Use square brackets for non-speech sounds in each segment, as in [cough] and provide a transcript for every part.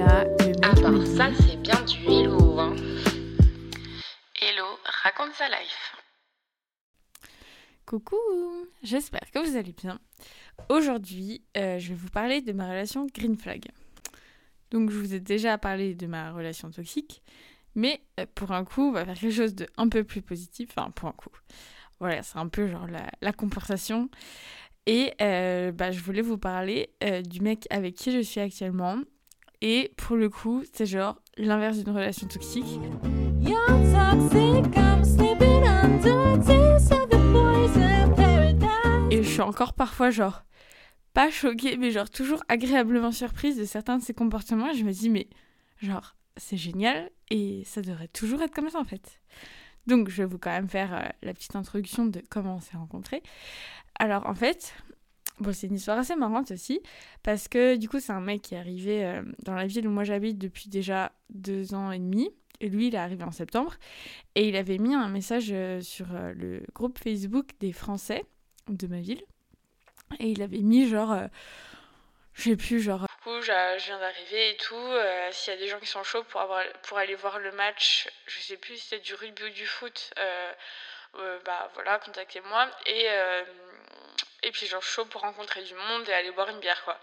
là le mec ça, c'est bien du hello. Hein. Hello, raconte sa life. Coucou, j'espère que vous allez bien. Aujourd'hui, euh, je vais vous parler de ma relation green flag. Donc, je vous ai déjà parlé de ma relation toxique, mais euh, pour un coup, on va faire quelque chose de un peu plus positif. Enfin, pour un coup. Voilà, c'est un peu genre la, la compensation. Et euh, bah, je voulais vous parler euh, du mec avec qui je suis actuellement. Et pour le coup, c'est genre l'inverse d'une relation toxique. Et je suis encore parfois genre pas choquée, mais genre toujours agréablement surprise de certains de ses comportements. Et je me dis, mais genre, c'est génial et ça devrait toujours être comme ça en fait. Donc je vais vous quand même faire euh, la petite introduction de comment on s'est rencontrés. Alors en fait, bon, c'est une histoire assez marrante aussi, parce que du coup, c'est un mec qui est arrivé euh, dans la ville où moi j'habite depuis déjà deux ans et demi. Et lui, il est arrivé en septembre. Et il avait mis un message euh, sur euh, le groupe Facebook des Français de ma ville. Et il avait mis genre, euh, je sais plus, genre. Du coup, je viens d'arriver et tout. S'il y a des gens qui sont chauds pour, avoir, pour aller voir le match, je sais plus si c'était du rugby ou du foot, bah voilà, contactez-moi. Et puis, genre, chaud pour rencontrer du monde et aller boire une bière, quoi.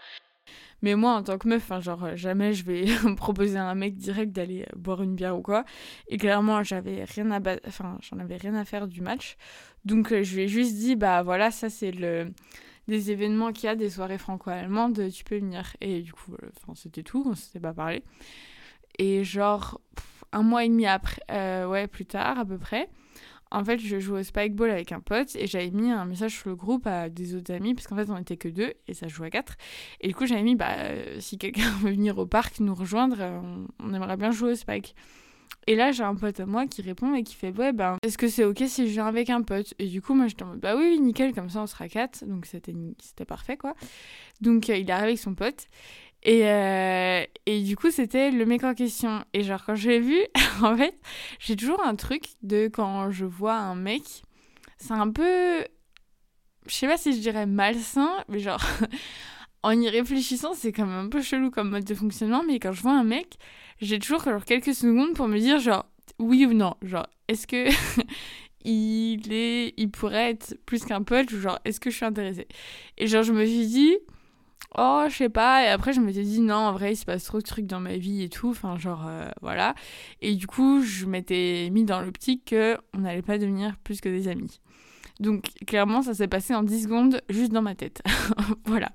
Mais moi, en tant que meuf, enfin, genre, euh, jamais je vais [laughs] proposer à un mec direct d'aller euh, boire une bière ou quoi. Et clairement, j'avais rien à, enfin, j'en avais rien à faire du match. Donc, euh, je lui ai juste dit, bah voilà, ça c'est le des événements qu'il y a, des soirées franco-allemandes, tu peux venir. Et du coup, enfin, c'était tout, on s'était pas parlé. Et genre, un mois et demi après, ouais, plus tard à peu près, en fait, je jouais au spikeball avec un pote et j'avais mis un message sur le groupe à des autres amis, parce qu'en fait, on était que deux et ça jouait à quatre. Et du coup, j'avais mis, bah, euh, si quelqu'un [laughs] veut venir au parc nous rejoindre, euh, on, aimerait bien jouer au spike. Et là, j'ai un pote à moi qui répond et qui fait Ouais, ben, est-ce que c'est ok si je viens avec un pote? Et du coup, moi, j'étais en mode Bah oui, nickel, comme ça, on sera quatre. Donc, c'était parfait, quoi. Donc, euh, il est arrivé avec son pote. Et, euh, et du coup, c'était le mec en question. Et genre, quand je l'ai vu, [laughs] en fait, j'ai toujours un truc de quand je vois un mec, c'est un peu. Je sais pas si je dirais malsain, mais genre. [laughs] En y réfléchissant, c'est quand même un peu chelou comme mode de fonctionnement, mais quand je vois un mec, j'ai toujours genre, quelques secondes pour me dire genre oui ou non. Genre, est-ce que [laughs] il est, il pourrait être plus qu'un pote ou genre est-ce que je suis intéressée? Et genre je me suis dit oh je sais pas. Et après je me suis dit non en vrai il se passe trop de trucs dans ma vie et tout. Enfin genre euh, voilà. Et du coup je m'étais mis dans l'optique que on n'allait pas devenir plus que des amis. Donc clairement ça s'est passé en 10 secondes juste dans ma tête. [laughs] Voilà.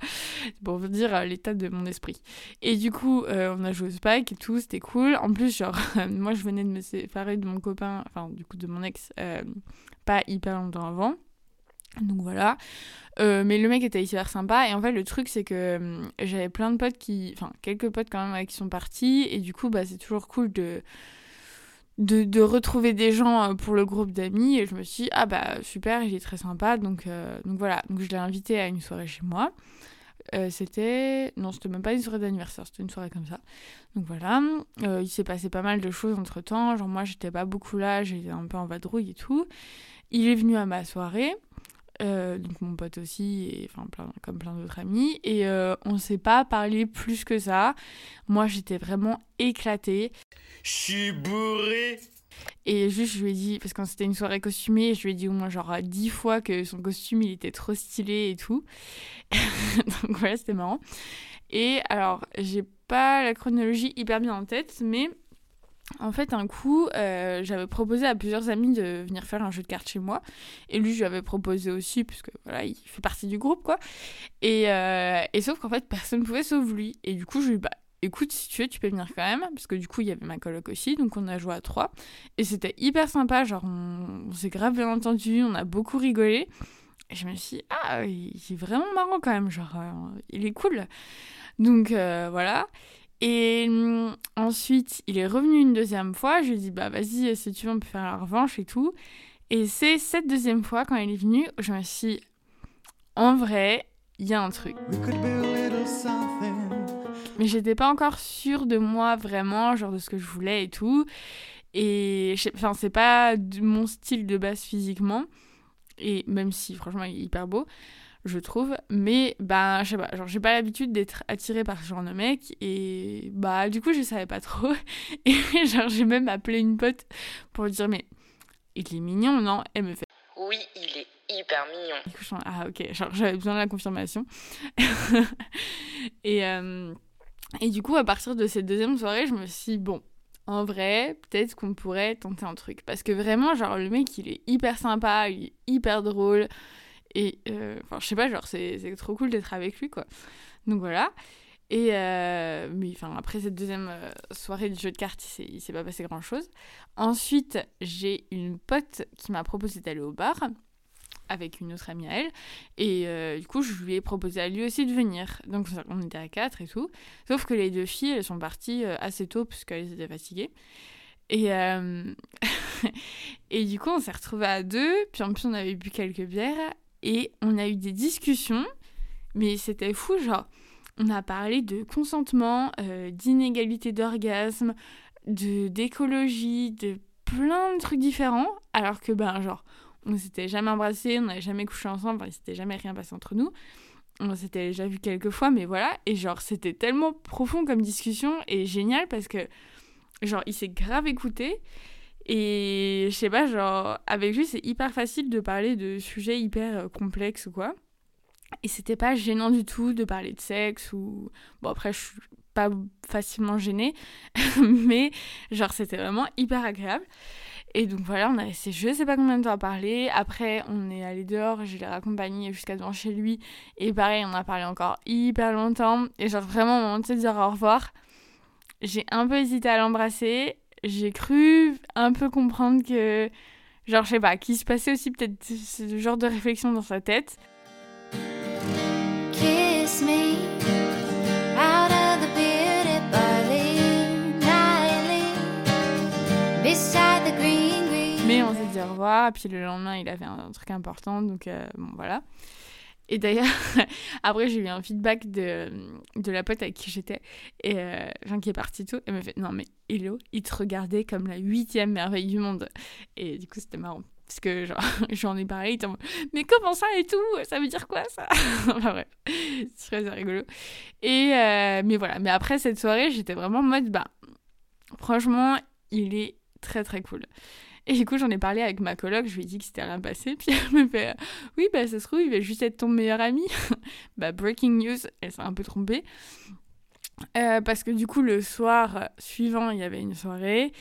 Pour vous dire euh, l'état de mon esprit. Et du coup euh, on a joué au spike et tout c'était cool. En plus genre [laughs] moi je venais de me séparer de mon copain enfin du coup de mon ex pas hyper longtemps avant donc voilà. Euh, mais le mec était hyper sympa. Et en fait, le truc, c'est que hum, j'avais plein de potes qui. Enfin, quelques potes quand même qui sont partis. Et du coup, bah, c'est toujours cool de. De, de retrouver des gens euh, pour le groupe d'amis et je me suis dit ah bah super il est très sympa donc euh, donc voilà donc je l'ai invité à une soirée chez moi Euh, c'était non c'était même pas une soirée d'anniversaire c'était une soirée comme ça donc voilà Euh, il s'est passé pas mal de choses entre temps genre moi j'étais pas beaucoup là j'étais un peu en vadrouille et tout il est venu à ma soirée euh, donc mon pote aussi, et enfin plein, comme plein d'autres amis, et euh, on s'est pas parlé plus que ça. Moi j'étais vraiment éclatée, Je suis bourré. et juste je lui ai dit, parce que c'était une soirée costumée, je lui ai dit au moins genre dix fois que son costume il était trop stylé et tout. [laughs] donc voilà, c'était marrant. Et alors, j'ai pas la chronologie hyper bien en tête, mais en fait, un coup, euh, j'avais proposé à plusieurs amis de venir faire un jeu de cartes chez moi. Et lui, je lui avais proposé aussi, parce que voilà, il fait partie du groupe, quoi. Et, euh, et sauf qu'en fait, [laughs] personne ne pouvait sauf lui. Et du coup, je lui ai dit, bah, écoute, si tu veux, tu peux venir quand même. Parce que du coup, il y avait ma coloc aussi, donc on a joué à trois. Et c'était hyper sympa, genre, on, s'est grave bien entendu, on a beaucoup rigolé. Et je me suis dit, ah, il est vraiment marrant quand même, genre, euh, il est cool. Donc voilà. Et hum, ensuite, il est revenu une deuxième fois. Je lui ai dit, bah vas-y, si tu veux, on peut faire la revanche et tout. Et c'est cette deuxième fois, quand il est venu, je me suis dit, en vrai, il y a un truc. Mais j'étais pas encore sûre de moi vraiment, genre de ce que je voulais et tout. Et enfin, c'est pas mon style de base physiquement. Et même si, franchement, il est hyper beau. Je trouve. Mais, bah, je sais pas, genre, j'ai pas l'habitude d'être attirée par ce genre de mec. Et, bah, du coup, je savais pas trop. [laughs] Et, genre, j'ai même appelé une pote pour lui dire, mais il est mignon, non? Elle me fait, Oui, il est hyper mignon. du coup, je suis en- ah, ok, genre, j'avais besoin de la confirmation. [laughs] et, euh, et du coup, à partir de cette deuxième soirée, je me suis dit, bon, en vrai, peut-être qu'on pourrait tenter un truc. Parce que vraiment, genre, le mec, il est hyper sympa, il est hyper drôle. Et, euh, enfin, je sais pas, genre, c'est trop cool d'être avec lui, quoi. Donc voilà. Et, euh, mais enfin, après cette deuxième euh, soirée du jeu de cartes, il s'est- pas passé grand chose. Ensuite, j'ai une pote qui m'a proposé d'aller au bar avec une autre amie à elle. Et du coup, je lui ai proposé à lui aussi de venir. Donc, on était à quatre et tout. Sauf que les deux filles, elles sont parties assez tôt parce qu'elles étaient fatiguées. Et, [laughs] et du coup, on s'est retrouvés à deux. Puis en plus, on avait bu quelques bières. Et on a eu des discussions. Mais c'était fou, genre, on a parlé de consentement, euh, d'inégalité d'orgasme, de d'écologie, de plein de trucs différents. Alors que, ben, genre, on s'était jamais embrassés, on n'avait jamais couché ensemble, enfin, il s'était jamais rien passé entre nous. On s'était déjà vu quelques fois, mais voilà. Et genre, c'était tellement profond comme discussion et génial parce que, genre, il s'est grave écouté. Et je sais pas, genre, avec lui, c'est hyper facile de parler de sujets hyper euh, complexes ou quoi. Et c'était pas gênant du tout de parler de sexe ou. Bon, après, je suis pas facilement gênée, [laughs] mais genre, c'était vraiment hyper agréable. Et donc voilà, on a resté je sais pas combien de temps à parler. Après, on est allé dehors, je l'ai raccompagné jusqu'à devant chez lui. Et pareil, on a parlé encore hyper longtemps. Et genre, vraiment, au moment de se dire au revoir, j'ai un peu hésité à l'embrasser. J'ai cru un peu comprendre que, genre, je sais pas, qu'il se passait aussi peut-être ce genre de réflexion dans sa tête. Kiss me out of the beauty barley nightly beside the green green. Mais on s'est dit au revoir, puis le lendemain, il avait un, un truc important, donc euh, bon, voilà. Et d'ailleurs, [laughs] après, j'ai eu un feedback de, de la pote avec qui j'étais, et euh, qui est partie tout. Elle me fait Non, mais Hello, il te regardait comme la huitième merveille du monde. Et du coup, c'était marrant. Parce que [laughs] j'en ai parlé, il Mais comment ça et tout Ça veut dire quoi ça? [laughs] Enfin bref, c'est très rigolo. Et euh, mais voilà, mais après cette soirée, j'étais vraiment en mode Bah, franchement, il est très très cool. Et du coup, j'en ai parlé avec ma coloc, je lui ai dit que c'était rien passé, puis elle me fait Oui, bah ça se trouve, il va juste être ton meilleur ami. [laughs] bah, breaking news, elle s'est un peu trompée. Euh, parce que du coup, le soir suivant, il y avait une soirée.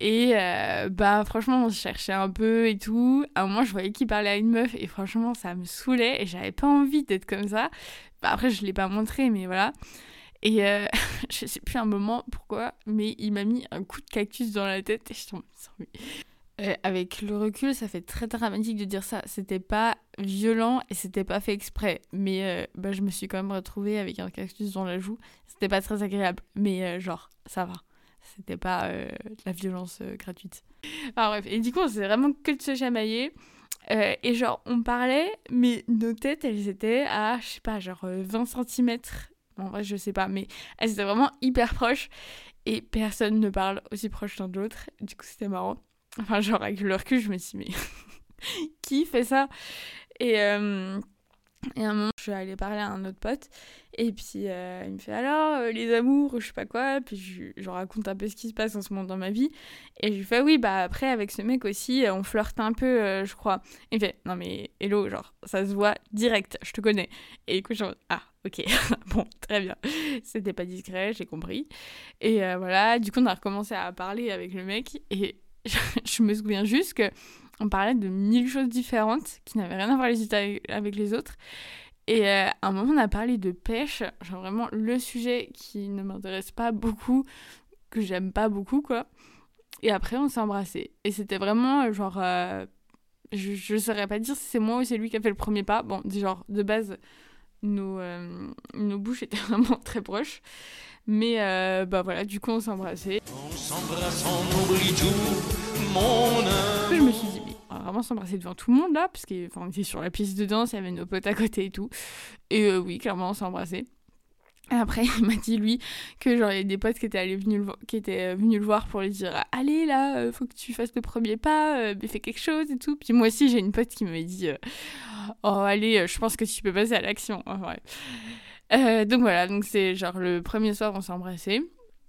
Et euh, bah, franchement, on se cherchait un peu et tout. À un moment, je voyais qu'il parlait à une meuf, et franchement, ça me saoulait, et j'avais pas envie d'être comme ça. Bah, après, je l'ai pas montré, mais voilà. Et euh, [laughs] je sais plus un moment pourquoi, mais il m'a mis un coup de cactus dans la tête et je tombe. Euh, avec le recul, ça fait très dramatique de dire ça. C'était pas violent et c'était pas fait exprès. Mais euh, bah, je me suis quand même retrouvée avec un cactus dans la joue. C'était pas très agréable. Mais euh, genre, ça va. C'était pas de la violence gratuite. Enfin bref. Et du coup, on s'est vraiment que de se chamailler. Et genre, on parlait, mais nos têtes, elles étaient à, je sais pas, genre euh, 20 cm. En vrai, je sais pas, mais elles étaient vraiment hyper proches. Et personne ne parle aussi proche l'un de l'autre. Du coup, c'était marrant. Enfin, genre, avec le recul, je me suis dit, mais [laughs] qui fait ça? Et, euh, et à un moment, je suis allée parler à un autre pote. Et puis, euh, il me fait alors, euh, les amours, je sais pas quoi. Puis, je, je raconte un peu ce qui se passe en ce moment dans ma vie. Et je lui fais, oui, bah après, avec ce mec aussi, on flirte un peu, je crois. Il me fait, non, mais hello, genre, ça se voit direct, je te connais. Et coup, je ah, ok, [laughs] bon, très bien. C'était pas discret, j'ai compris. Et voilà, du coup, on a recommencé à parler avec le mec. Et [laughs] je me souviens juste que on parlait de mille choses différentes qui n'avaient rien à voir les unes avec- les autres. Et euh, à un moment, on a parlé de pêche, genre vraiment le sujet qui ne m'intéresse pas beaucoup, que j'aime pas beaucoup, quoi. Et après, on s'est embrassés. Et c'était vraiment euh, genre. euh, je, je saurais pas dire si c'est moi ou c'est lui qui a fait le premier pas. Bon, genre, de base, nos, euh, nos bouches étaient [laughs] vraiment très proches. Mais euh, bah voilà, du coup, on s'embrassant, on oublie tout, mon Après, je me suis dit, mais on va vraiment s'embrasser devant tout le monde là, parce qu'on était sur la piste de danse, il y avait nos potes à côté et tout. Et euh, oui, clairement, on. Et après, [laughs] il m'a dit, lui, que genre, il y a des potes qui étaient, allés venus le, qui euh, le voir pour lui dire Allez, là, euh, faut que tu fasses le premier pas, euh, fais quelque chose et tout. Puis moi aussi, j'ai une pote qui m'avait dit Oh, allez, je pense que tu peux passer à l'action. donc voilà, donc c'est genre le premier soir, on s'est embrassés.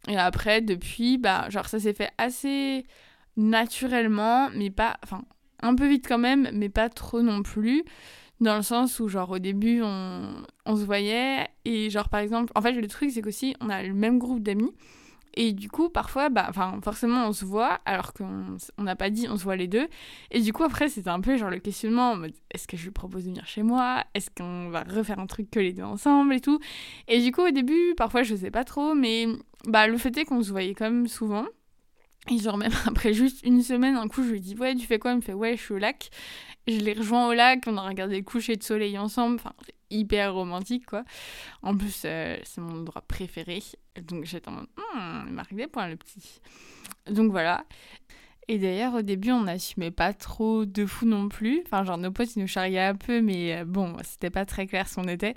Et après, depuis, bah, genre, ça s'est fait assez naturellement, mais pas. Enfin, un peu vite quand même, mais pas trop non plus. Dans le sens où, genre, au début, on, on se voyait. Et, genre, par exemple, en fait, le truc, c'est qu'aussi, on a le même groupe d'amis. Et du coup, parfois, bah, enfin, forcément, on se voit, alors qu'on on n'a pas dit, on se voit les deux. Et du coup, après, c'était un peu genre le questionnement est-ce que je lui propose de venir chez moi? Est-ce qu'on va refaire un truc que les deux ensemble et tout? Et du coup, au début, parfois, je sais pas trop, mais bah, le fait est qu'on se voyait quand même souvent. Et genre, même [laughs] après juste une semaine, un coup, je lui dis ouais, tu fais quoi? Il me fait ouais, je suis au lac. Je l'ai rejoint au lac, on a regardé le coucher de soleil ensemble. Enfin, c'est hyper romantique, quoi. En plus, euh, c'est mon endroit préféré. Donc j'étais en mode, Hmm, il marque des points, le petit. Donc voilà. Et d'ailleurs, au début, on n'assumait pas trop de fou non plus. Enfin, genre, nos potes, ils nous charriaient un peu, mais euh, bon, c'était pas très clair ce qu'on était.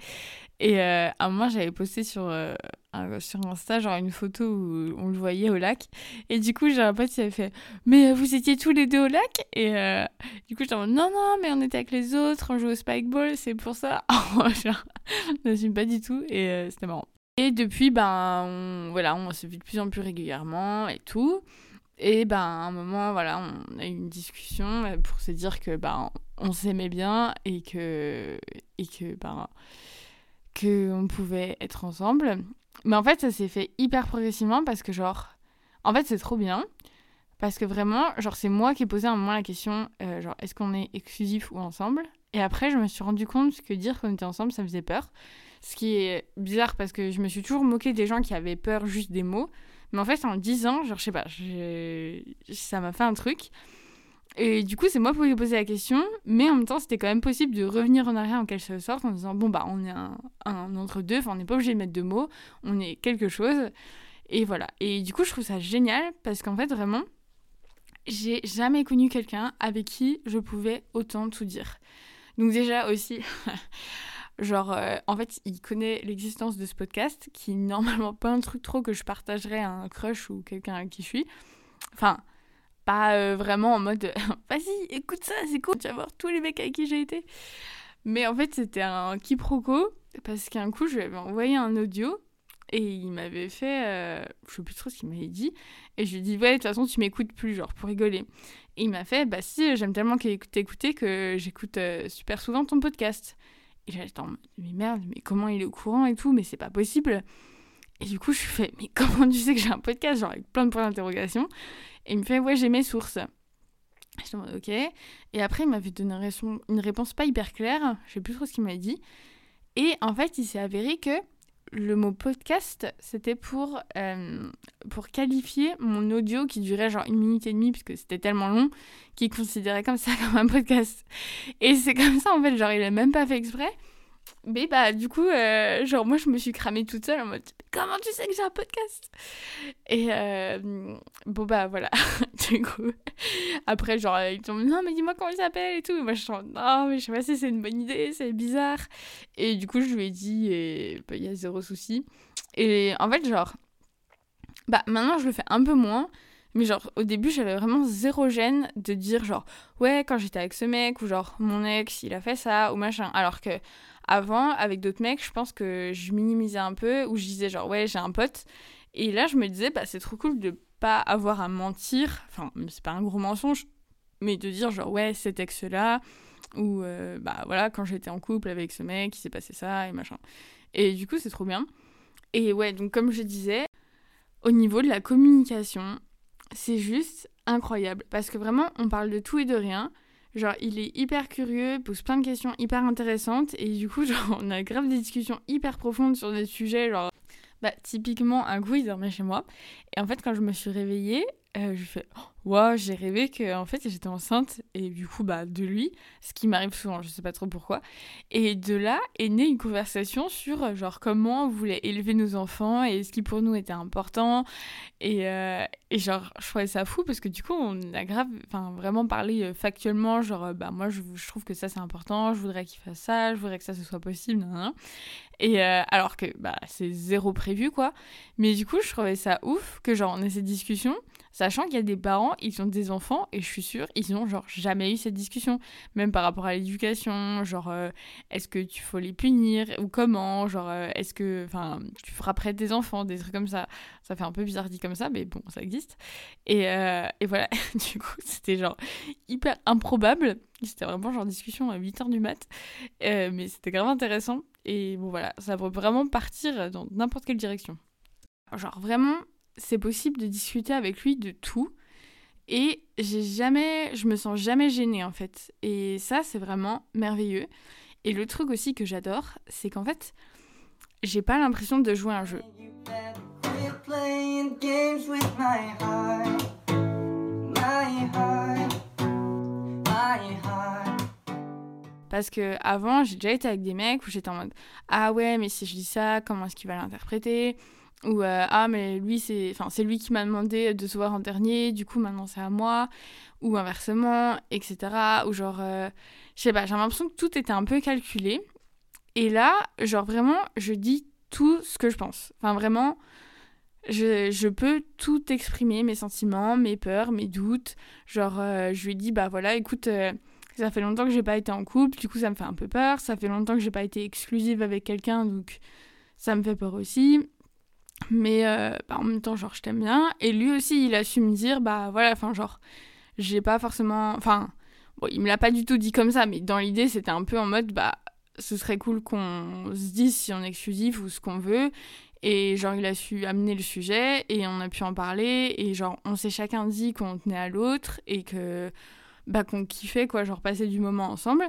Et euh, à un moment, j'avais posté sur, euh, un- sur Insta, genre, une photo où on le voyait au lac. Et du coup, j'ai un pote qui avait fait Mais euh, vous étiez tous les deux au lac? Et euh, du coup, j'étais en Non, non, mais on était avec les autres, on jouait au Spikeball, c'est pour ça. [laughs] genre, on n'assume pas du tout. Et euh, c'était marrant. Et depuis, ben, voilà, on se vit de plus en plus régulièrement et tout. Et ben, à un moment, voilà, on a eu une discussion euh, pour se dire que ben, on s'aimait bien et que, et que, ben, que on pouvait être ensemble. Mais en fait, ça s'est fait hyper progressivement parce que, genre, en fait, c'est trop bien. Parce que vraiment, genre, c'est moi qui ai posé à un moment la question, euh, genre, est-ce qu'on est exclusif ou ensemble? Et après, je me suis rendu compte que dire qu'on était ensemble, ça faisait peur. Ce qui est bizarre parce que je me suis toujours moquée des gens qui avaient peur juste des mots. Mais en fait, en 10 ans, genre, je sais pas, ça m'a fait un truc. Et du coup, c'est moi qui ai posé la question, mais en même temps, c'était quand même possible de revenir en arrière en quelque sorte en disant bon, bah, on est un, entre-deux, enfin, on n'est pas obligé de mettre de mots, on est quelque chose. Et voilà. Et du coup, je trouve ça génial parce qu'en fait, vraiment, j'ai jamais connu quelqu'un avec qui je pouvais autant tout dire. Donc, déjà aussi. [laughs] Genre, euh, en fait, il connaît l'existence de ce podcast, qui est normalement pas un truc trop que je partagerais à un crush ou quelqu'un avec qui je suis. Enfin, pas euh, vraiment en mode [laughs] vas-y, écoute ça, c'est cool, tu vas voir tous les mecs avec qui j'ai été. Mais en fait, c'était un quiproquo, parce qu'un coup, je lui avais envoyé un audio et il m'avait fait. euh, je sais plus trop ce qu'il m'avait dit. Et je lui ai dit, ouais, de toute façon, tu m'écoutes plus, genre, pour rigoler. Et il m'a fait, bah si, j'aime tellement t'écouter que j'écoute euh, super souvent ton podcast. Et j'étais en mode, mais merde, mais comment il est au courant et tout, mais c'est pas possible. Et du coup, je lui fais, mais [laughs] comment tu sais que j'ai un podcast, genre avec plein de points d'interrogation Et il me fait, ouais, j'ai mes sources. J'étais en mode, ok. Et après, il m'avait donné une réponse pas hyper claire, je sais plus trop ce qu'il m'a dit. Et en fait, il s'est avéré que le mot podcast, c'était pour, euh, pour qualifier mon audio qui durait genre une minute et demie, puisque c'était tellement long, qu'il considérait comme ça [laughs] comme un podcast. Et c'est comme ça, en fait, genre, il a même pas fait exprès. Mais bah, du coup, euh, genre, moi, je me suis cramée toute seule en mode, comment tu sais que j'ai un podcast? Et euh, bon, bah, voilà. [laughs] du coup, après, genre, ils tombent, non, mais dis-moi comment il s'appelle et tout. Et moi, je suis non, mais je sais pas si c'est une bonne idée, c'est bizarre. Et du coup, je lui ai dit, et bah, il y a zéro souci. Et en fait, genre, bah, maintenant, je le fais un peu moins. Mais genre, au début, j'avais vraiment zéro gêne de dire, genre, ouais, quand j'étais avec ce mec, ou genre, mon ex, il a fait ça, ou machin. Alors que avant, avec d'autres mecs, je pense que je minimisais un peu, ou je disais, genre, ouais, j'ai un pote. Et là, je me disais, bah, c'est trop cool de pas avoir à mentir. Enfin, c'est pas un gros mensonge, mais de dire, genre, ouais, cet ex-là, ou euh, bah voilà, quand j'étais en couple avec ce mec, il s'est passé ça, et machin. Et du coup, c'est trop bien. Et ouais, donc, comme je disais, au niveau de la communication, c'est juste incroyable. Parce que vraiment, on parle de tout et de rien. Genre, il est hyper curieux, pose plein de questions hyper intéressantes. Et du coup, [laughs] genre, on a grave des discussions hyper profondes sur des sujets. Genre, bah, typiquement, un coup, il dormait chez moi. Et en fait, quand je me suis réveillée, euh, je fais Waouh, j'ai rêvé que en fait j'étais enceinte et du coup bah de lui, ce qui m'arrive souvent, je sais pas trop pourquoi. Et de là est née une conversation sur euh, genre comment on voulait élever nos enfants et ce qui pour nous était important et, euh, et genre je trouvais ça fou parce que du coup on a grave enfin vraiment parlé euh, factuellement genre bah moi je, trouve que ça c'est important, je voudrais qu'il fasse ça, je voudrais que ça ce soit possible. Et alors que bah c'est zéro prévu quoi. Mais du coup, je trouvais ça ouf que genre on ait cette discussion Sachant qu'il y a des parents, ils ont des enfants et je suis sûre, ils n'ont genre jamais eu cette discussion. Même par rapport à l'éducation, genre euh, est-ce que tu faut les punir ou comment, genre euh, est-ce que enfin tu frapperais tes enfants, des trucs comme ça. Ça fait un peu bizarre dit comme ça, mais bon, ça existe. Et, euh, et voilà, [laughs] du coup, c'était genre hyper improbable. C'était vraiment genre discussion à 8h du mat. Mais c'était grave intéressant. Et bon voilà, ça peut vraiment partir dans n'importe quelle direction. Genre vraiment, c'est possible de discuter avec lui de tout. Et j'ai jamais, je me sens jamais gênée en fait. Et ça, c'est vraiment merveilleux. Et le truc aussi que j'adore, c'est qu'en fait, j'ai pas l'impression de jouer à un jeu. Parce que avant, j'ai déjà été avec des mecs où j'étais en mode ah ouais, mais si je dis ça, comment est-ce qu'il va l'interpréter? Ou euh, ah mais lui c'est, enfin c'est lui qui m'a demandé de se voir en dernier, du coup maintenant c'est à moi. Ou inversement, etc. Ou genre, euh, je sais pas, j'ai l'impression que tout était un peu calculé. Et là, genre vraiment, je dis tout ce que je pense. Enfin vraiment, je, je peux tout exprimer, mes sentiments, mes peurs, mes doutes. Genre, euh, je lui dis, bah voilà, écoute, ça fait longtemps que j'ai pas été en couple, du coup ça me fait un peu peur. Ça fait longtemps que j'ai pas été exclusive avec quelqu'un, donc ça me fait peur aussi. Mais euh, bah, en même temps, genre, je t'aime bien. Et lui aussi, il a su me dire, bah voilà, enfin, genre, j'ai pas forcément. Enfin, bon, il me l'a pas du tout dit comme ça, mais dans l'idée, c'était un peu en mode, bah, ce serait cool qu'on se dise si on est exclusif ou ce qu'on veut. Et genre, il a su amener le sujet et on a pu en parler. Et genre, on s'est chacun dit qu'on tenait à l'autre et que, bah, qu'on kiffait, quoi, genre, passer du moment ensemble.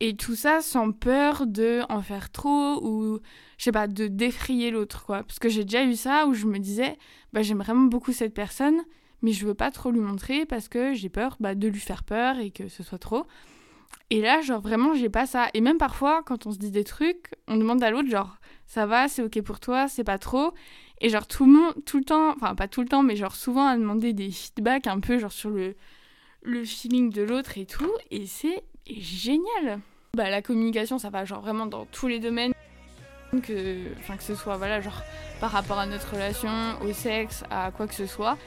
Et tout ça sans peur de en faire trop ou, je sais pas, de défrayer l'autre, quoi. Parce que j'ai déjà eu ça où je me disais, bah, j'aime vraiment beaucoup cette personne, mais je veux pas trop lui montrer parce que j'ai peur bah, de lui faire peur et que ce soit trop. Et là, genre, vraiment, j'ai pas ça. Et même parfois, quand on se dit des trucs, on demande à l'autre, genre, ça va, c'est ok pour toi, c'est pas trop. Et genre, tout le temps, enfin, pas tout le temps, mais genre, souvent à demander des feedbacks un peu, genre, sur le, le feeling de l'autre et tout. Et c'est génial. Bah, la communication, ça va, genre, vraiment dans tous les domaines. Que, que ce soit, voilà, genre, par rapport à notre relation, au sexe, à quoi que ce soit.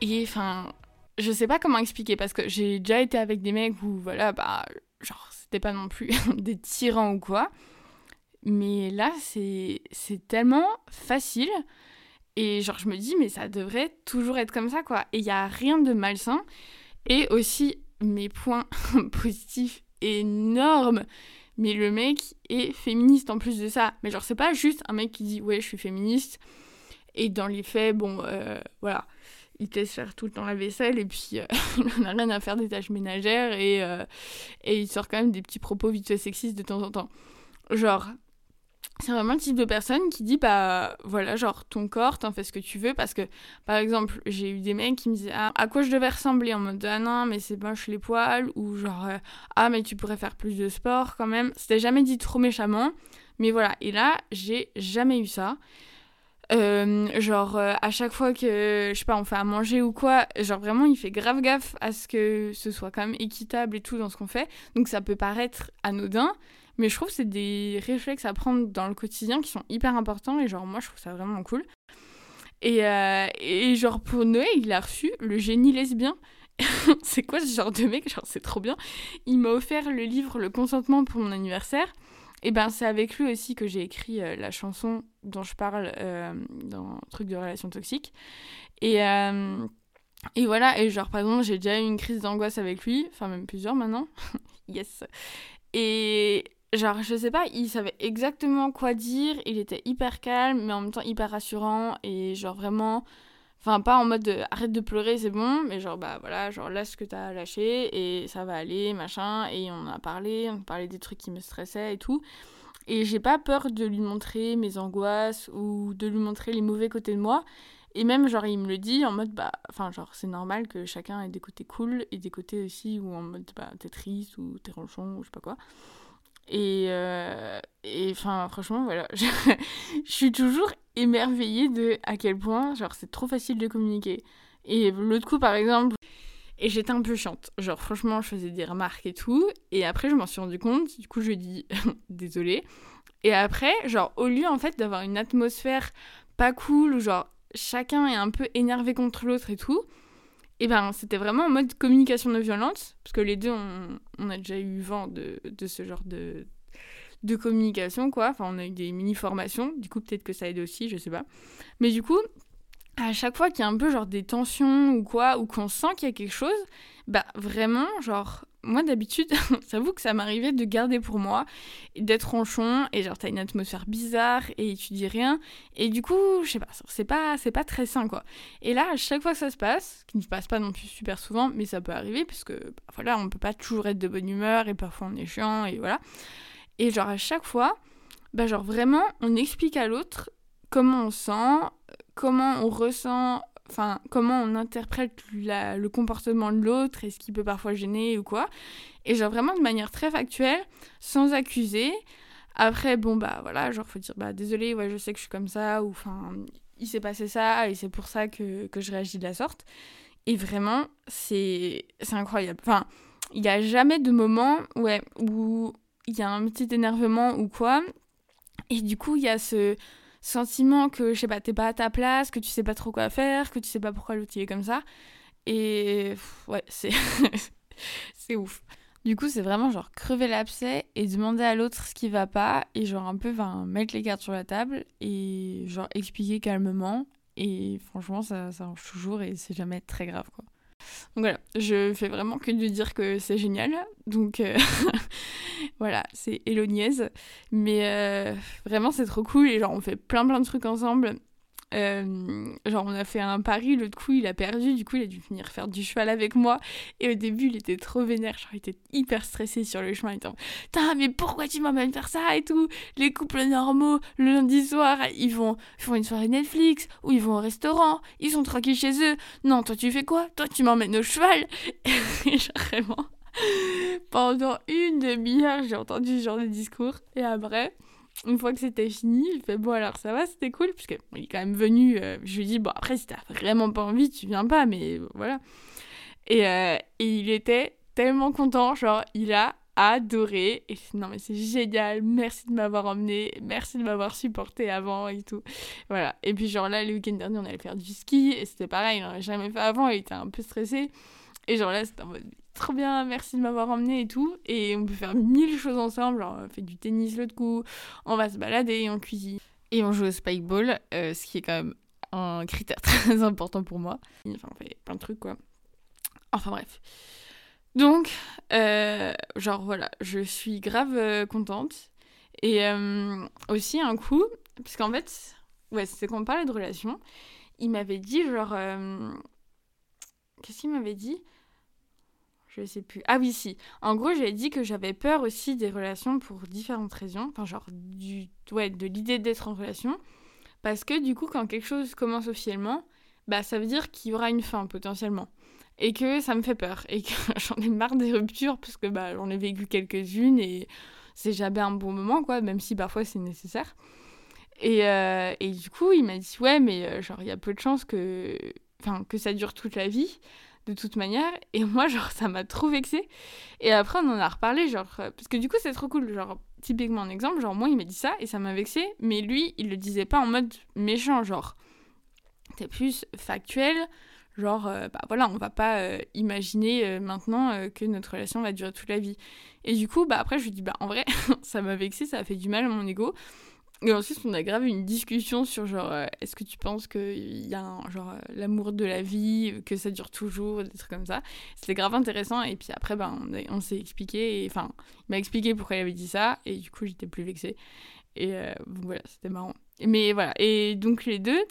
Et enfin, je sais pas comment expliquer parce que j'ai déjà été avec des mecs où voilà bah genre c'était pas non plus [laughs] des tyrans ou quoi mais là c'est tellement facile et genre je me dis mais ça devrait toujours être comme ça quoi et il y a rien de malsain et aussi mes points [laughs] positifs énormes. Mais le mec est féministe en plus de ça. Mais genre c'est pas juste un mec qui dit ouais je suis féministe. Et dans les faits bon euh, voilà. Il te laisse faire tout le temps la vaisselle et puis euh, [laughs] il n'a rien à faire des tâches ménagères et, euh, et il sort quand même des petits propos vite sexistes de temps en temps. Genre, c'est vraiment le type de personne qui dit bah voilà, genre ton corps, t'en fais ce que tu veux parce que par exemple, j'ai eu des mecs qui me disaient ah, à quoi je devais ressembler? En mode ah non, mais c'est moche les poils ou genre euh, ah mais tu pourrais faire plus de sport quand même. C'était jamais dit trop méchamment, mais voilà. Et là, j'ai jamais eu ça. Euh, genre euh, à chaque fois que je sais pas on fait à manger ou quoi genre vraiment il fait grave gaffe à ce que ce soit quand même équitable et tout dans ce qu'on fait donc ça peut paraître anodin mais je trouve que c'est des réflexes à prendre dans le quotidien qui sont hyper importants et genre moi je trouve ça vraiment cool. Et, euh, et genre pour Noé il a reçu le génie lesbien. [laughs] C'est quoi ce genre de mec? Genre c'est trop bien. Il m'a offert le livre le consentement pour mon anniversaire. Et ben c'est avec lui aussi que j'ai écrit euh, la chanson dont je parle euh, dans Truc de relation toxique. Et, et voilà, et genre par exemple j'ai déjà eu une crise d'angoisse avec lui, enfin même plusieurs maintenant. [laughs] yes. Et genre je sais pas, il savait exactement quoi dire, il était hyper calme mais en même temps hyper rassurant et genre vraiment... Enfin, pas en mode de, arrête de pleurer, c'est bon, mais genre, bah voilà, genre lâche ce que t'as lâché et ça va aller, machin. Et on a parlé, on a parlé des trucs qui me stressaient et tout. Et j'ai pas peur de lui montrer mes angoisses ou de lui montrer les mauvais côtés de moi. Et même, genre, il me le dit en mode, bah, enfin, genre, c'est normal que chacun ait des côtés cool et des côtés aussi où en mode, bah, t'es triste ou t'es ronchon ou je sais pas quoi. Et, euh, et franchement, voilà, [laughs] je, suis toujours émerveillée de à quel point, c'est trop facile de communiquer. Et l'autre coup, par exemple, et j'étais un peu chiante. Genre, franchement, je faisais des remarques et tout. Et après, je m'en suis rendu compte. Du coup, je dis [laughs] désolé. Et après, genre, au lieu, en fait, d'avoir une atmosphère pas cool, où genre, chacun est un peu énervé contre l'autre et tout, et ben, c'était vraiment en mode communication non violente. Parce que les deux, on, on a déjà eu vent de, de ce genre de, de communication, quoi. Enfin, on a eu des mini-formations. Du coup, peut-être que ça aide aussi, je sais pas. Mais du coup, à chaque fois qu'il y a un peu genre des tensions ou quoi, ou qu'on sent qu'il y a quelque chose, bah vraiment, genre, moi d'habitude, [laughs] j'avoue que ça m'arrivait de garder pour moi, d'être ronchon, et genre t'as une atmosphère bizarre, et tu dis rien, et du coup, je sais pas, c'est pas, c'est pas très sain quoi. Et là, à chaque fois que ça se passe, qui ne se passe pas non plus super souvent, mais ça peut arriver, parce que bah, voilà, on peut pas toujours être de bonne humeur, et parfois on est chiant, et voilà. Et genre à chaque fois, bah genre vraiment, on explique à l'autre comment on sent, comment on ressent, enfin comment on interprète le comportement de l'autre et ce qui peut parfois gêner ou quoi. Et genre vraiment de manière très factuelle, sans accuser. Après, bon bah voilà, genre faut dire bah désolé, ouais je sais que je suis comme ça, ou enfin il s'est passé ça et c'est pour ça que, que je réagis de la sorte. Et vraiment, c'est c'est incroyable. Enfin, il n'y a jamais de moment ouais, où il y a un petit énervement ou quoi. Et du coup, il y a ce sentiment que, je sais pas, t'es pas à ta place, que tu sais pas trop quoi faire, que tu sais pas pourquoi l'autre est comme ça. Et ouais, c'est [laughs] c'est ouf. Du coup, c'est vraiment genre crever l'abcès et demander à l'autre ce qui va pas et genre un peu mettre les cartes sur la table et genre expliquer calmement. Et franchement, ça, ça marche toujours et c'est jamais très grave quoi. Donc voilà, je fais vraiment que de dire que c'est génial. Donc euh, [laughs] voilà, c'est Éloniaise. Mais euh, vraiment, c'est trop cool. Et genre, on fait plein plein de trucs ensemble. Euh, genre, on a fait un pari, l'autre coup, il a perdu. Du coup, il a dû venir faire du cheval avec moi. Et au début, il était trop vénère. Genre, il était hyper stressé sur le chemin. Il était Putain, mais pourquoi tu m'emmènes faire ça et tout? Les couples normaux, le lundi soir, ils vont font une soirée Netflix ou ils vont au restaurant. Ils sont tranquilles chez eux. Non, toi, tu fais quoi? Toi, tu m'emmènes au cheval. Et [laughs] vraiment. Pendant une demi-heure, j'ai entendu ce genre de discours. Et après, une fois que c'était fini, il fait bon alors ça va, c'était cool, puisque bon, il est quand même venu. euh, je lui dis bon après si t'as vraiment pas envie, tu viens pas, mais voilà. Et, euh, et il était tellement content, genre il a adoré. Non mais c'est génial, merci de m'avoir emmené, merci de m'avoir supporté avant et tout. Voilà. Et puis genre là le week-end dernier on allait faire du ski et c'était pareil, il en avait jamais fait avant, il était un peu stressé. Et genre là c'était en mode trop bien, merci de m'avoir emmené et tout. Et on peut faire mille choses ensemble, genre on fait du tennis l'autre coup, on va se balader, on cuisine. Et on joue au spikeball, euh, ce qui est quand même un critère [laughs] très important pour moi. Enfin, on fait plein de trucs quoi. Enfin bref. Donc, euh, genre voilà, je suis grave euh, contente. Et euh, aussi un coup, parce qu'en fait, ouais, c'est qu'on parlait de relations, il m'avait dit genre... Qu'est-ce qu'il m'avait dit? Je sais plus. Ah oui, si. En gros, j'avais dit que j'avais peur aussi des relations pour différentes raisons. Enfin, genre, du... ouais, de l'idée d'être en relation. Parce que du coup, quand quelque chose commence officiellement, bah, ça veut dire qu'il y aura une fin potentiellement. Et que ça me fait peur. Et que [laughs] j'en ai marre des ruptures, parce que bah, j'en ai vécu quelques-unes et c'est jamais un bon moment, quoi, même si parfois c'est nécessaire. Et, euh, et du coup, il m'a dit, ouais, mais euh, genre, il y a peu de chances que... Que ça dure toute la vie de toute manière. Et moi, [laughs] genre, ça m'a trop vexée. Et après, on en a reparlé, genre, euh, parce que du coup, c'est trop cool. Genre, typiquement, un exemple, genre, moi, il m'a dit ça et ça m'a vexée, mais lui, il le disait pas en mode méchant, genre, t'es plus factuel. Genre, euh, bah voilà, on va pas euh, imaginer euh, maintenant que notre relation va durer toute la vie. Et du coup, bah après, je lui dis, bah en vrai, [laughs] ça m'a vexé, ça a fait du mal à mon ego. Et ensuite, on a grave une discussion sur genre, euh, est-ce que tu penses qu'il y a un, genre euh, l'amour de la vie, que ça dure toujours, des trucs comme ça. C'était grave intéressant. Et puis après, ben, on, s'est expliqué. Enfin, il m'a expliqué pourquoi il avait dit ça. Et du coup, j'étais plus vexée. Et euh, voilà, c'était marrant. Mais voilà. Et donc, les deux,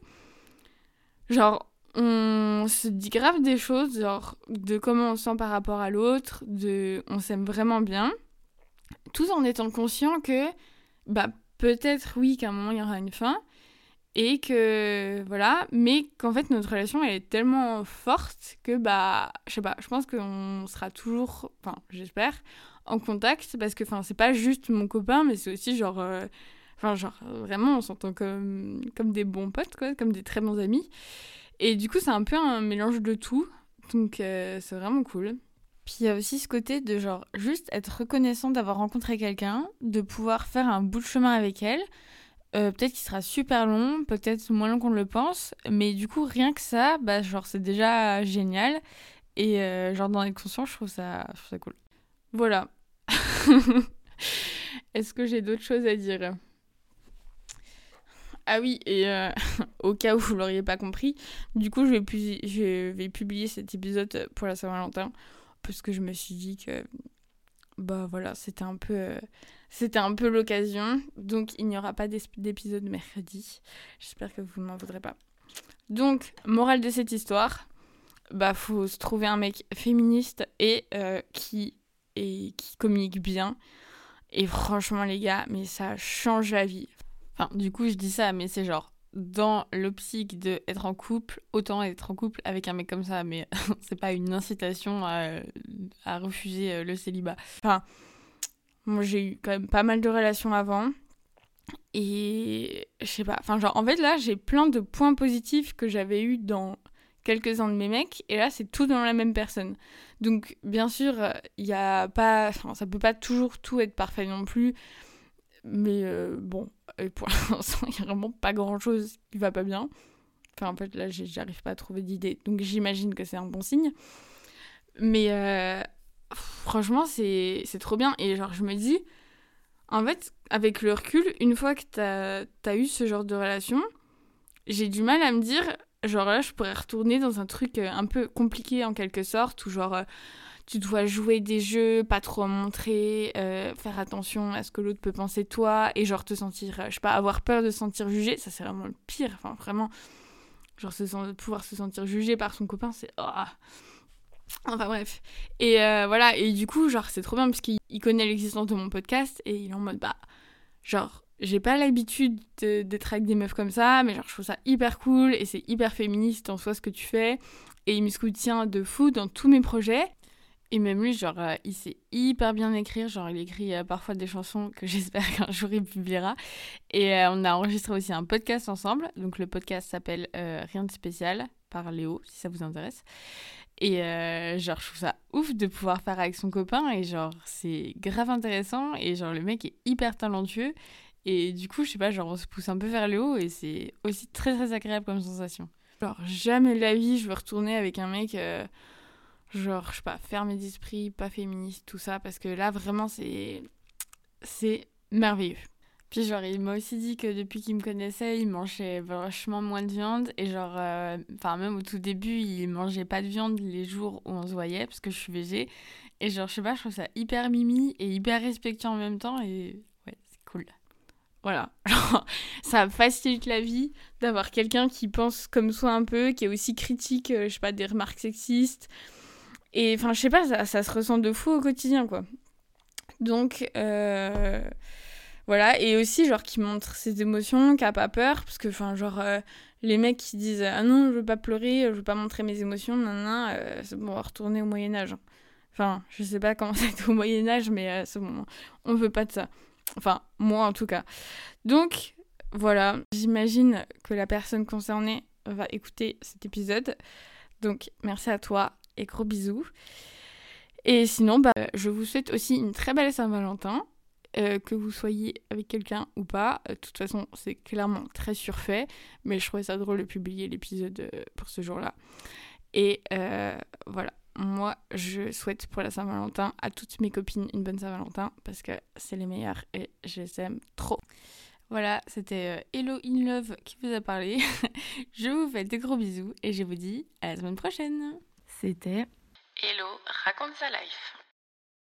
genre, on se dit grave des choses, genre, de comment on se sent par rapport à l'autre, de on s'aime vraiment bien, tout en étant conscient que, bah, peut-être oui qu'à un moment il y aura une fin Et que voilà, mais qu'en fait notre relation elle est tellement forte que bah je sais pas, je pense qu'on sera toujours, enfin j'espère, en contact parce que enfin c'est pas juste mon copain mais c'est aussi genre euh, genre vraiment on s'entend comme comme des bons potes quoi, comme des très bons amis. Et du coup c'est un peu un mélange de tout. Donc euh, c'est vraiment cool. Puis il y a aussi ce côté de genre juste être reconnaissant d'avoir rencontré quelqu'un, de pouvoir faire un bout de chemin avec elle. Euh, peut-être qu'il sera super long, peut-être moins long qu'on le pense, mais du coup rien que ça, bah genre c'est déjà génial. Et euh, genre d'en être conscient, je trouve ça, je trouve ça cool. Voilà. [laughs] Est-ce que j'ai d'autres choses à dire? Ah oui, et euh, [laughs] au cas où vous l'auriez pas compris, du coup je vais publier cet épisode pour la Saint-Valentin parce que je me suis dit que bah voilà, c'était un peu euh, c'était un peu l'occasion. Donc il n'y aura pas d'épisode mercredi. J'espère que vous ne m'en voudrez pas. Donc, morale de cette histoire, bah faut se trouver un mec féministe et euh, qui et qui communique bien. Et franchement les gars, mais ça change la vie. Enfin, du coup, je dis ça, mais c'est genre dans l'optique de être en couple, autant être en couple avec un mec comme ça, mais [laughs] c'est pas une incitation à, refuser euh, le célibat. Enfin, moi j'ai eu quand même pas mal de relations avant. Et je sais pas, enfin genre en fait là j'ai plein de points positifs que j'avais eu dans quelques-uns de mes mecs et là c'est tout dans la même personne. Donc bien sûr, il y a pas ça peut pas toujours tout être parfait non plus. Mais euh, bon, et pour [laughs] l'instant, il y a vraiment pas grand-chose qui va pas bien. Enfin en fait là j'arrive pas à trouver d'idée. Donc j'imagine que c'est un bon signe. Mais euh, franchement, c'est trop bien. Et genre, je me dis, en fait, avec le recul, une fois que t'as as eu ce genre de relation, j'ai du mal à me dire, genre là, je pourrais retourner dans un truc euh, un peu compliqué en quelque sorte, où genre, tu dois jouer des jeux, pas trop en montrer, euh, faire attention à ce que l'autre peut penser de toi, et genre te sentir, euh, je sais pas, avoir peur de se sentir jugé, ça c'est vraiment le pire. Enfin, vraiment, genre pouvoir se sentir jugé par son copain, c'est. ah. Enfin bref. Et euh, voilà, et du coup, genre, c'est trop bien parce qu'il il connaît l'existence de mon podcast et il est en mode, bah, genre, j'ai pas l'habitude de- d'être avec des meufs comme ça, mais genre, je trouve ça hyper cool et c'est hyper féministe en soi ce que tu fais. Et il me soutient de fou dans tous mes projets. Et même lui, genre, euh, il sait hyper bien écrire. Genre, il écrit euh, parfois des chansons que [laughs] j'espère qu'un jour il publiera. Et euh, on a enregistré aussi un podcast ensemble. Donc, le podcast s'appelle Rien de spécial par Léo, si ça vous intéresse. Et genre, je trouve ça ouf de pouvoir faire avec son copain. Et genre, c'est grave intéressant. Et genre, le mec est hyper talentueux. Et du coup, je sais pas, genre, on se pousse un peu vers le haut. Et c'est aussi très, très agréable comme sensation. Genre, jamais de la vie, je veux retourner avec un mec. Genre, je sais pas, fermé d'esprit, pas féministe, tout ça. Parce que là, vraiment, c'est. C'est merveilleux. Puis genre, il m'a aussi dit que depuis qu'il me connaissait, il mangeait vachement moins de viande. Et genre, euh, enfin, même au tout début, il mangeait pas de viande les jours où on se voyait, parce que je suis végé. Et genre, je sais pas, je trouve ça hyper mimi et hyper respectueux en même temps. Et ouais, c'est cool. Voilà. [laughs] Genre, ça facilite la vie d'avoir quelqu'un qui pense comme soi un peu, qui est aussi critique, euh, je sais pas, des remarques sexistes. Et enfin, je sais pas, ça, ça se ressent de fou au quotidien, quoi. Donc, euh, voilà. Et aussi, genre, qui montre ses émotions, qui a pas peur. Parce que, enfin, genre, euh, les mecs qui disent Ah non, je veux pas pleurer, je veux pas montrer mes émotions, nan, euh, c'est bon, on va retourner au Moyen-Âge. Enfin, je sais pas comment [laughs] c'était au Moyen-Âge, mais euh, c'est bon, on veut pas de ça. Enfin, moi en tout cas. Donc, voilà. J'imagine que la personne concernée va écouter cet épisode. Donc, merci à toi et gros bisous. Et sinon, bah, je vous souhaite aussi une très belle Saint-Valentin. euh, que vous soyez avec quelqu'un ou pas. Euh, De toute façon, c'est clairement très surfait. Mais je trouvais ça drôle de publier l'épisode euh, pour ce jour-là. Et voilà. Moi, je souhaite pour la Saint-Valentin à toutes mes copines une bonne Saint-Valentin parce que c'est les meilleures et je les aime trop. Voilà, c'était Hello in Love qui vous a parlé. [laughs] je vous fais de gros bisous et je vous dis à la semaine prochaine. C'était Hello, raconte sa life.